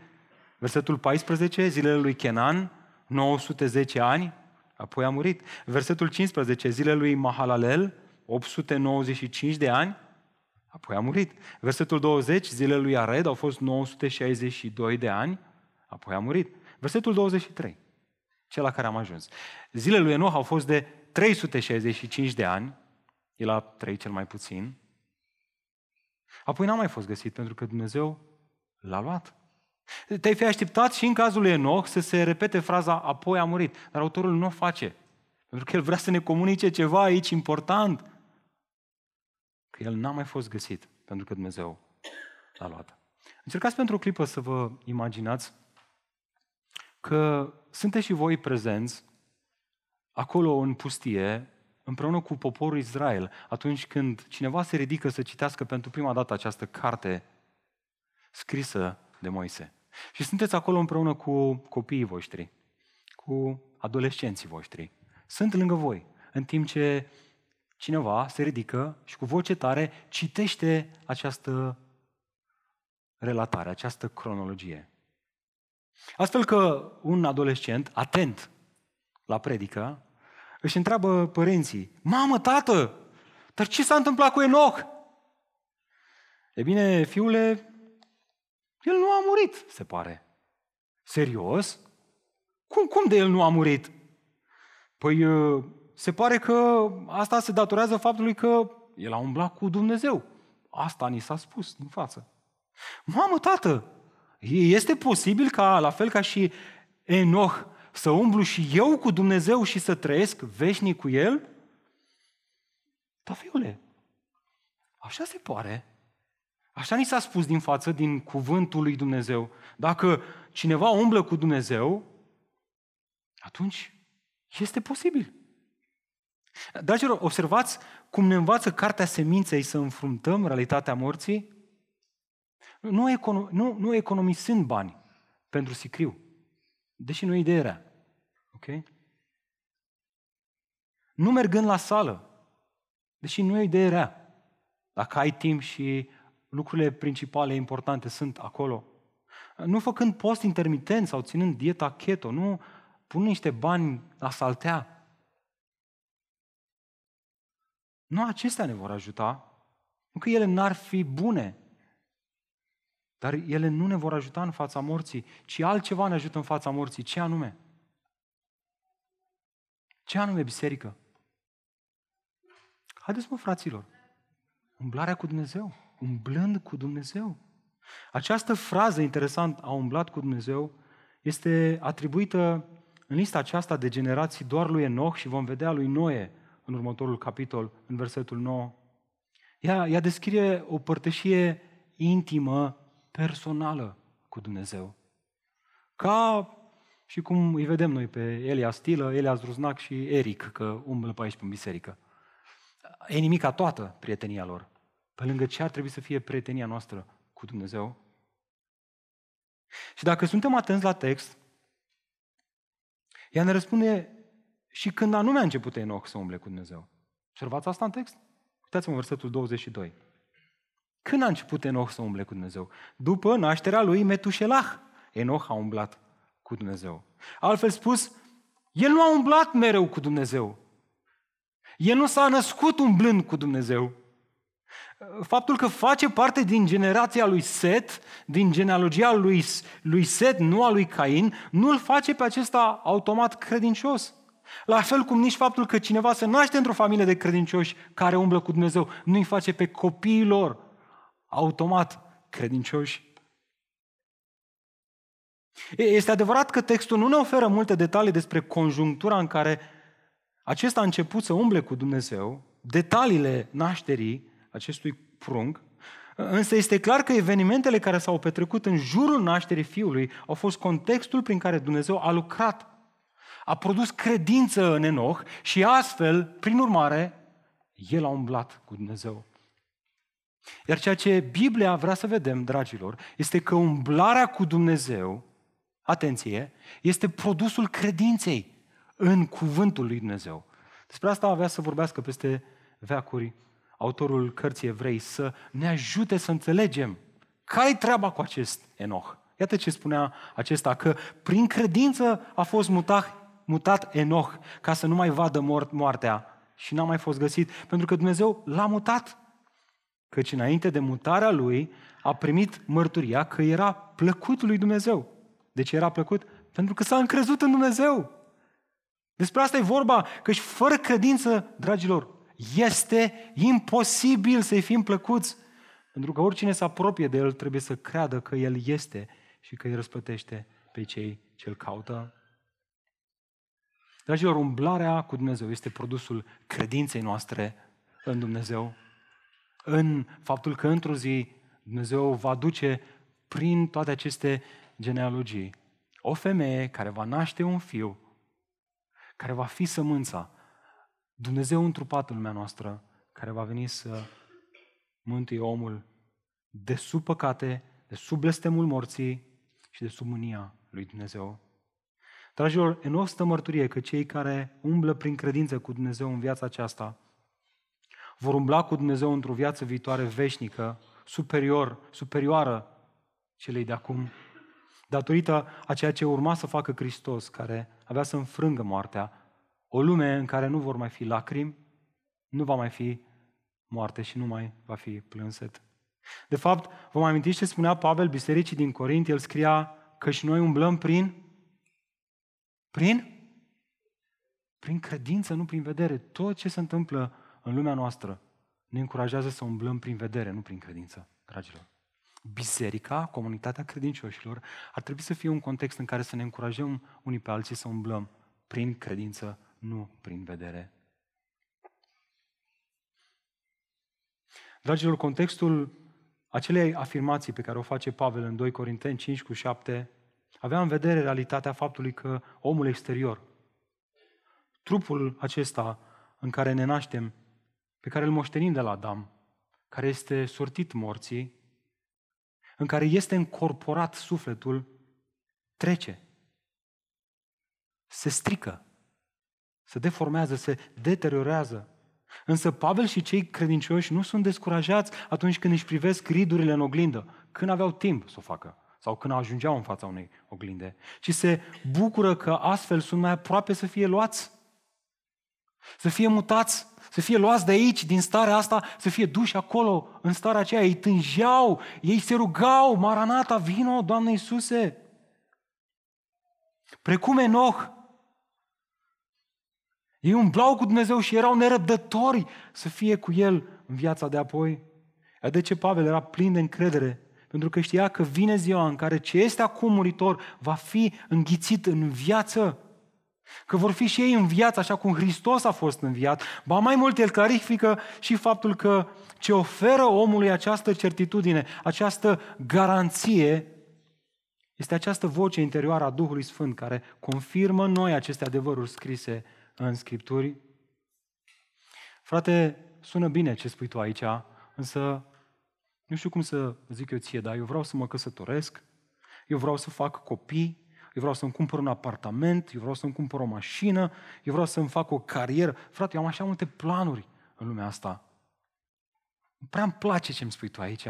A: Versetul 14, zilele lui Kenan, 910 ani, apoi a murit. Versetul 15, zilele lui Mahalalel, 895 de ani, apoi a murit. Versetul 20, zilele lui Ared au fost 962 de ani, apoi a murit. Versetul 23, cel la care am ajuns. Zilele lui Enoch au fost de 365 de ani, el a trăit cel mai puțin, apoi n-a mai fost găsit pentru că Dumnezeu l-a luat. Te-ai fi așteptat și în cazul lui Enoch să se repete fraza apoi a murit, dar autorul nu o face. Pentru că el vrea să ne comunice ceva aici important. Că el n-a mai fost găsit, pentru că Dumnezeu l-a luat. Încercați pentru o clipă să vă imaginați că sunteți și voi prezenți acolo în pustie, împreună cu poporul Israel, atunci când cineva se ridică să citească pentru prima dată această carte scrisă de Moise. Și sunteți acolo împreună cu copiii voștri, cu adolescenții voștri. Sunt lângă voi, în timp ce cineva se ridică și cu voce tare citește această relatare, această cronologie. Astfel că un adolescent, atent la predică, își întreabă părinții, Mamă, tată, dar ce s-a întâmplat cu Enoch? E bine, fiule, el nu a murit, se pare. Serios? Cum, cum de el nu a murit? Păi uh, se pare că asta se datorează faptului că el a umblat cu Dumnezeu. Asta ni s-a spus din față. Mamă, tată, este posibil ca, la fel ca și Enoch, să umblu și eu cu Dumnezeu și să trăiesc veșnic cu El? Da, fiule, așa se pare. Așa ni s-a spus din față, din cuvântul lui Dumnezeu. Dacă cineva umblă cu Dumnezeu, atunci este posibil. Dragilor, observați cum ne învață Cartea Seminței să înfruntăm realitatea morții? Nu, econom- nu, nu economisind bani pentru sicriu, deși nu e idee rea. Ok? Nu mergând la sală, deși nu e idee rea. Dacă ai timp și lucrurile principale, importante sunt acolo. Nu făcând post intermitent sau ținând dieta keto, nu pun niște bani la saltea. Nu acestea ne vor ajuta, nu că ele n-ar fi bune, dar ele nu ne vor ajuta în fața morții, ci altceva ne ajută în fața morții. Ce anume? Ce anume, biserică? Haideți mă, fraților, umblarea cu Dumnezeu umblând cu Dumnezeu. Această frază interesant, a umblat cu Dumnezeu, este atribuită în lista aceasta de generații doar lui Enoch și vom vedea lui Noe în următorul capitol, în versetul 9. Ea, ea descrie o părtășie intimă, personală cu Dumnezeu. Ca și cum îi vedem noi pe Elia Stilă, Elia Zruznac și Eric, că umblă pe aici pe biserică. E nimica toată prietenia lor. Pe lângă ce ar trebui să fie prietenia noastră cu Dumnezeu. Și dacă suntem atenți la text, ea ne răspunde și când anume a început Enoch să umble cu Dumnezeu. Observați asta în text? Uitați-mă versetul 22. Când a început Enoch să umble cu Dumnezeu? După nașterea lui Metușelah, Enoch a umblat cu Dumnezeu. Altfel spus, el nu a umblat mereu cu Dumnezeu. El nu s-a născut umblând cu Dumnezeu. Faptul că face parte din generația lui Set, din genealogia lui, lui Set, nu a lui Cain, nu îl face pe acesta automat credincios. La fel cum nici faptul că cineva se naște într-o familie de credincioși care umblă cu Dumnezeu nu îi face pe copiii lor automat credincioși. Este adevărat că textul nu ne oferă multe detalii despre conjunctura în care acesta a început să umble cu Dumnezeu, detaliile nașterii acestui prunc, însă este clar că evenimentele care s-au petrecut în jurul nașterii fiului au fost contextul prin care Dumnezeu a lucrat. A produs credință în Enoch și astfel, prin urmare, el a umblat cu Dumnezeu. Iar ceea ce Biblia vrea să vedem, dragilor, este că umblarea cu Dumnezeu, atenție, este produsul credinței în cuvântul lui Dumnezeu. Despre asta avea să vorbească peste veacuri autorul cărții evrei, să ne ajute să înțelegem care-i treaba cu acest Enoch. Iată ce spunea acesta, că prin credință a fost mutat, mutat Enoch ca să nu mai vadă mort, moartea și n-a mai fost găsit, pentru că Dumnezeu l-a mutat. Căci înainte de mutarea lui a primit mărturia că era plăcut lui Dumnezeu. De ce era plăcut? Pentru că s-a încrezut în Dumnezeu. Despre asta e vorba, că și fără credință, dragilor, este imposibil să-i fim plăcuți. Pentru că oricine se apropie de El trebuie să creadă că El este și că îi răsplătește pe cei ce îl caută. Dragilor, umblarea cu Dumnezeu este produsul credinței noastre în Dumnezeu, în faptul că într-o zi Dumnezeu va duce prin toate aceste genealogii o femeie care va naște un fiu, care va fi sămânța Dumnezeu întrupat în lumea noastră, care va veni să mântuie omul de sub păcate, de sub blestemul morții și de sub mânia lui Dumnezeu. Dragilor, în o stă mărturie că cei care umblă prin credință cu Dumnezeu în viața aceasta vor umbla cu Dumnezeu într-o viață viitoare veșnică, superior, superioară celei de acum, datorită a ceea ce urma să facă Hristos, care avea să înfrângă moartea, o lume în care nu vor mai fi lacrimi, nu va mai fi moarte și nu mai va fi plânset. De fapt, vă mai amintiți ce spunea Pavel bisericii din Corint? El scria că și noi umblăm prin prin prin credință, nu prin vedere. Tot ce se întâmplă în lumea noastră ne încurajează să umblăm prin vedere, nu prin credință, dragilor. Biserica, comunitatea credincioșilor, ar trebui să fie un context în care să ne încurajăm unii pe alții să umblăm prin credință, nu prin vedere. Dragilor, contextul acelei afirmații pe care o face Pavel în 2 Corinteni 5 cu 7 avea în vedere realitatea faptului că omul exterior, trupul acesta în care ne naștem, pe care îl moștenim de la Adam, care este sortit morții, în care este încorporat sufletul, trece, se strică, se deformează, se deteriorează. Însă Pavel și cei credincioși nu sunt descurajați atunci când își privesc ridurile în oglindă, când aveau timp să o facă sau când ajungeau în fața unei oglinde, ci se bucură că astfel sunt mai aproape să fie luați, să fie mutați, să fie luați de aici, din starea asta, să fie duși acolo, în starea aceea. Ei tângeau, ei se rugau, Maranata, vino, Doamne Iisuse! Precum Enoch, ei umblau cu Dumnezeu și erau nerăbdători să fie cu El în viața de apoi. De ce Pavel era plin de încredere? Pentru că știa că vine ziua în care ce este acum muritor va fi înghițit în viață. Că vor fi și ei în viață așa cum Hristos a fost înviat. Ba mai mult, el clarifică și faptul că ce oferă omului această certitudine, această garanție, este această voce interioară a Duhului Sfânt care confirmă noi aceste adevăruri scrise în Scripturi. Frate, sună bine ce spui tu aici, însă nu știu cum să zic eu ție, dar eu vreau să mă căsătoresc, eu vreau să fac copii, eu vreau să-mi cumpăr un apartament, eu vreau să-mi cumpăr o mașină, eu vreau să-mi fac o carieră. Frate, eu am așa multe planuri în lumea asta. Prea îmi place ce îmi spui tu aici.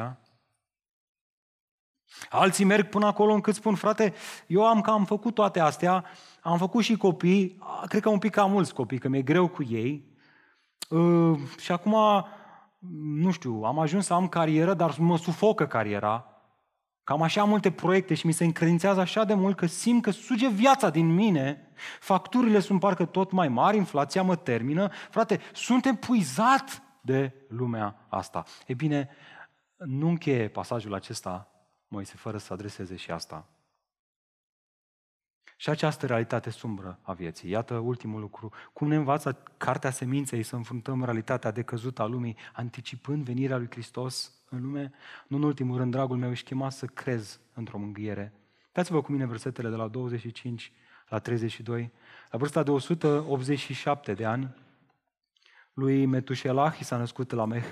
A: Alții merg până acolo încât spun, frate, eu am cam făcut toate astea, am făcut și copii, cred că un pic cam mulți copii, că mi-e greu cu ei. Uh, și acum, nu știu, am ajuns să am carieră, dar mă sufocă cariera. Cam așa multe proiecte și mi se încredințează așa de mult că simt că suge viața din mine, facturile sunt parcă tot mai mari, inflația mă termină. Frate, sunt epuizat de lumea asta. E bine, nu încheie pasajul acesta, Moise, fără să adreseze și asta. Și această realitate sumbră a vieții. Iată ultimul lucru. Cum ne învață Cartea Seminței să înfruntăm realitatea decăzută a lumii, anticipând venirea lui Hristos în lume? Nu în ultimul rând, dragul meu, ești chemat să crezi într-o mângâiere. Dați-vă cu mine versetele de la 25 la 32. La vârsta de 187 de ani, lui Metușelah i s-a născut Lameh.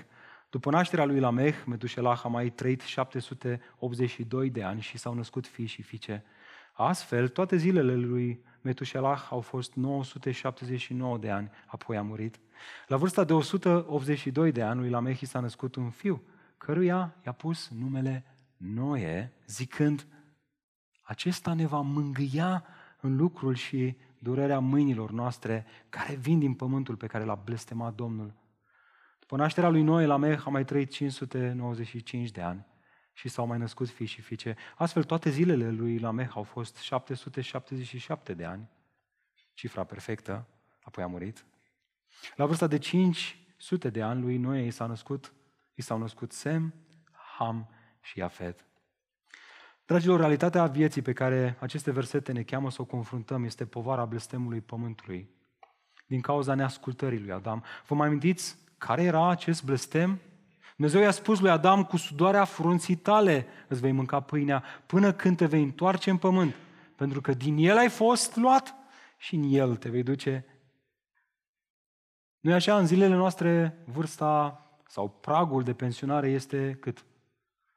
A: După nașterea lui Lameh, Metușelah a mai trăit 782 de ani și s-au născut fii și fiice. Astfel, toate zilele lui Metușelah au fost 979 de ani, apoi a murit. La vârsta de 182 de ani, lui Lameh s-a născut un fiu, căruia i-a pus numele Noe, zicând, acesta ne va mângâia în lucrul și durerea mâinilor noastre care vin din pământul pe care l-a blestemat Domnul. După nașterea lui Noe, Lameh a mai trăit 595 de ani și s-au mai născut fii și fiice. Astfel, toate zilele lui Lameh au fost 777 de ani, cifra perfectă, apoi a murit. La vârsta de 500 de ani lui Noe i s-a născut, i s-au născut Sem, Ham și Iafet. Dragilor, realitatea vieții pe care aceste versete ne cheamă să o confruntăm este povara blestemului pământului din cauza neascultării lui Adam. Vă mai amintiți care era acest blestem? Dumnezeu i-a spus lui Adam, cu sudoarea frunții tale îți vei mânca pâinea până când te vei întoarce în pământ, pentru că din el ai fost luat și în el te vei duce. nu așa, în zilele noastre, vârsta sau pragul de pensionare este cât?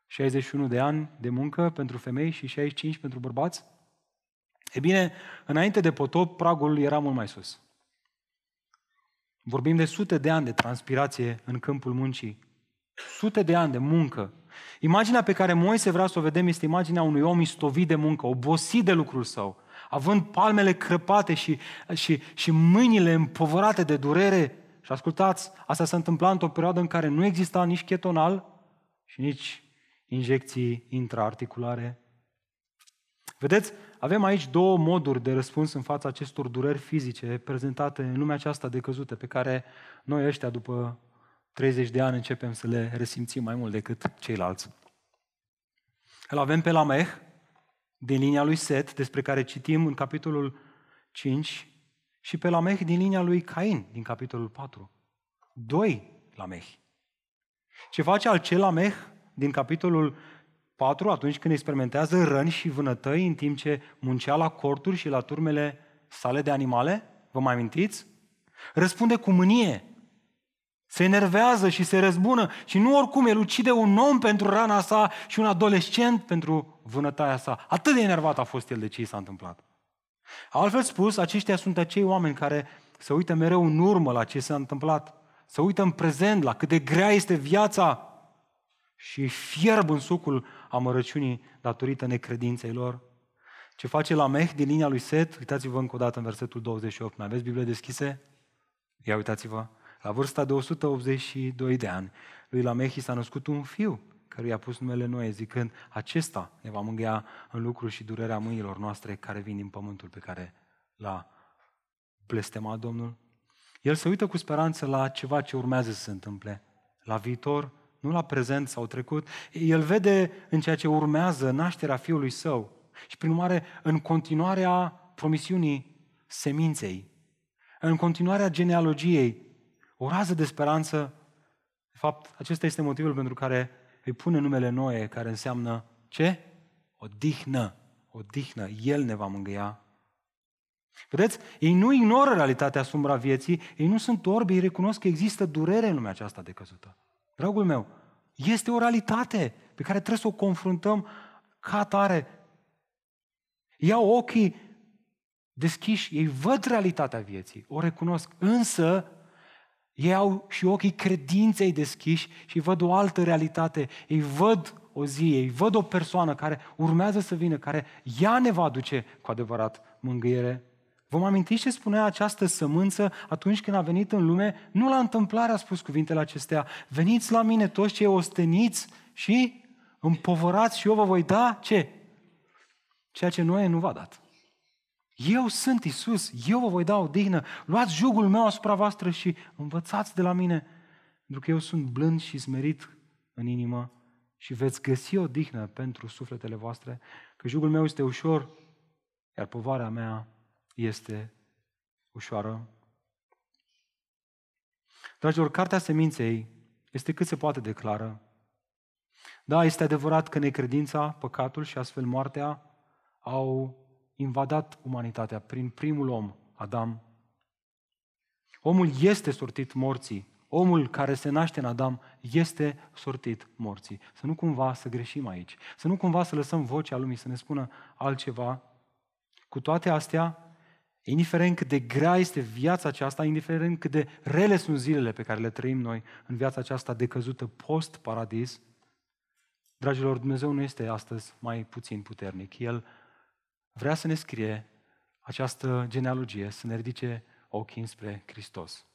A: 61 de ani de muncă pentru femei și 65 pentru bărbați? E bine, înainte de potop, pragul era mult mai sus. Vorbim de sute de ani de transpirație în câmpul muncii. Sute de ani de muncă. Imaginea pe care Moise vrea să o vedem este imaginea unui om istovit de muncă, obosit de lucrul său, având palmele crăpate și, și, și mâinile împovărate de durere. Și ascultați, asta se întâmpla într-o perioadă în care nu exista nici chetonal și nici injecții intraarticulare. Vedeți, avem aici două moduri de răspuns în fața acestor dureri fizice prezentate în lumea aceasta decăzută, pe care noi ăștia, după 30 de ani, începem să le resimțim mai mult decât ceilalți. Îl avem pe Lameh, din linia lui Set, despre care citim în capitolul 5, și pe Lameh din linia lui Cain, din capitolul 4. Doi Lameh. Ce face al cel Lameh din capitolul 4, atunci când experimentează răni și vânătăi în timp ce muncea la corturi și la turmele sale de animale? Vă mai amintiți? Răspunde cu mânie. Se enervează și se răzbună și nu oricum el ucide un om pentru rana sa și un adolescent pentru vânătaia sa. Atât de enervat a fost el de ce i s-a întâmplat. Altfel spus, aceștia sunt acei oameni care se uită mereu în urmă la ce s-a întâmplat, se uită în prezent la cât de grea este viața și fierb în sucul amărăciunii datorită necredinței lor. Ce face la Meh din linia lui Set? Uitați-vă încă o dată în versetul 28. Mai aveți Biblie deschise? Ia uitați-vă. La vârsta de 182 de ani, lui Lamehi s-a născut un fiu care i-a pus numele Noe, zicând, acesta ne va mângâia în lucru și durerea mâinilor noastre care vin din pământul pe care l-a blestemat Domnul. El se uită cu speranță la ceva ce urmează să se întâmple, la viitor nu la prezent sau trecut. El vede în ceea ce urmează nașterea fiului său și, prin urmare, în continuarea promisiunii seminței, în continuarea genealogiei, o rază de speranță. De fapt, acesta este motivul pentru care îi pune numele Noe, care înseamnă ce? O dihnă. O dihnă. El ne va mângâia. Vedeți? Ei nu ignoră realitatea asupra vieții, ei nu sunt orbi, ei recunosc că există durere în lumea aceasta de căzută. Dragul meu, este o realitate pe care trebuie să o confruntăm ca atare. Iau ochii deschiși, ei văd realitatea vieții, o recunosc, însă ei au și ochii credinței deschiși și văd o altă realitate. Ei văd o zi, ei văd o persoană care urmează să vină, care ea ne va aduce cu adevărat mângâiere. Vom aminti ce spunea această sămânță atunci când a venit în lume? Nu la întâmplare a spus cuvintele acestea. Veniți la mine toți cei osteniți și împovărați și eu vă voi da ce? Ceea ce Noe nu v-a dat. Eu sunt Isus, eu vă voi da o dihnă. Luați jugul meu asupra voastră și învățați de la mine, pentru că eu sunt blând și smerit în inimă și veți găsi o dihnă pentru sufletele voastre, că jugul meu este ușor, iar povarea mea este ușoară. Dragilor, cartea seminței este cât se poate declară. Da, este adevărat că necredința, păcatul și astfel moartea au invadat umanitatea prin primul om, Adam. Omul este sortit morții. Omul care se naște în Adam este sortit morții. Să nu cumva să greșim aici. Să nu cumva să lăsăm vocea lumii să ne spună altceva. Cu toate astea, indiferent cât de grea este viața aceasta, indiferent cât de rele sunt zilele pe care le trăim noi în viața aceasta decăzută post-paradis, dragilor, Dumnezeu nu este astăzi mai puțin puternic. El vrea să ne scrie această genealogie, să ne ridice ochii spre Hristos.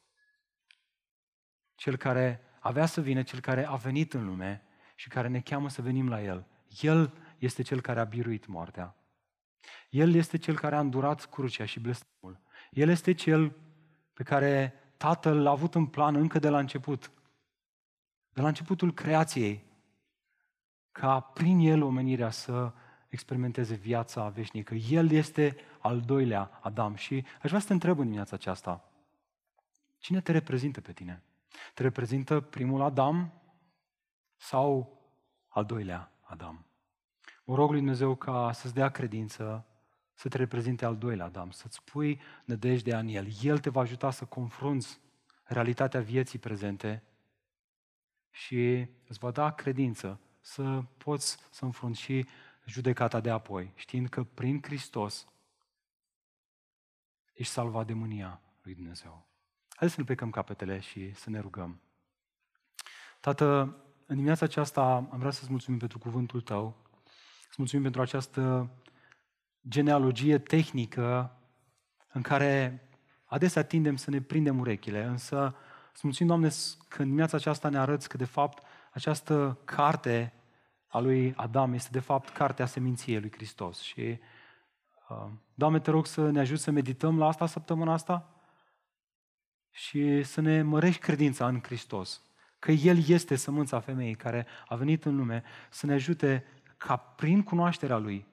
A: Cel care avea să vină, cel care a venit în lume și care ne cheamă să venim la El. El este cel care a biruit moartea. El este cel care a îndurat crucea și blestemul. El este cel pe care Tatăl l-a avut în plan încă de la început. De la începutul creației. Ca prin El omenirea să experimenteze viața veșnică. El este al doilea Adam. Și aș vrea să te întreb în dimineața aceasta. Cine te reprezintă pe tine? Te reprezintă primul Adam sau al doilea Adam? Mă rog lui Dumnezeu ca să-ți dea credință, să te reprezinte al doilea Adam, să-ți pui nădejdea în El. El te va ajuta să confrunți realitatea vieții prezente și îți va da credință să poți să înfrunți și judecata de apoi, știind că prin Hristos ești salvat de mânia lui Dumnezeu. Haideți să ne plecăm capetele și să ne rugăm. Tată, în dimineața aceasta am vrea să-ți mulțumim pentru cuvântul Tău, să mulțumim pentru această genealogie tehnică în care adesea tindem să ne prindem urechile, însă să mulțumim, Doamne, că în dimineața aceasta ne arăți că, de fapt, această carte a lui Adam este de fapt cartea seminției lui Hristos. Și, uh, Doamne, te rog să ne ajut să medităm la asta săptămâna asta și să ne mărești credința în Hristos. Că El este sămânța femeii care a venit în lume să ne ajute ca prin cunoașterea Lui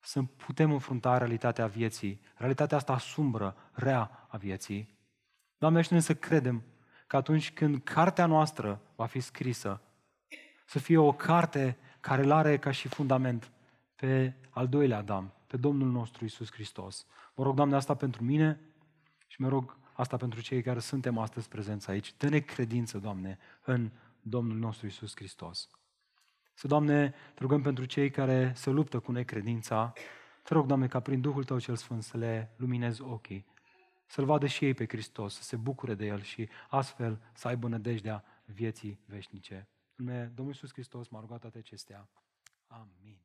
A: să putem înfrunta realitatea vieții, realitatea asta sumbră, rea a vieții. Doamne, ajută să credem că atunci când cartea noastră va fi scrisă, să fie o carte care îl are ca și fundament pe al doilea Adam, pe Domnul nostru Isus Hristos. Mă rog, Doamne, asta pentru mine și mă rog asta pentru cei care suntem astăzi prezenți aici. Dă-ne credință, Doamne, în Domnul nostru Isus Hristos. Să, Doamne, te rugăm pentru cei care se luptă cu necredința. Te rog, Doamne, ca prin Duhul Tău cel Sfânt să le luminezi ochii, să-L vadă și ei pe Hristos, să se bucure de El și astfel să aibă nădejdea vieții veșnice. În Domnul Iisus Hristos m-a rugat toate acestea. Amin.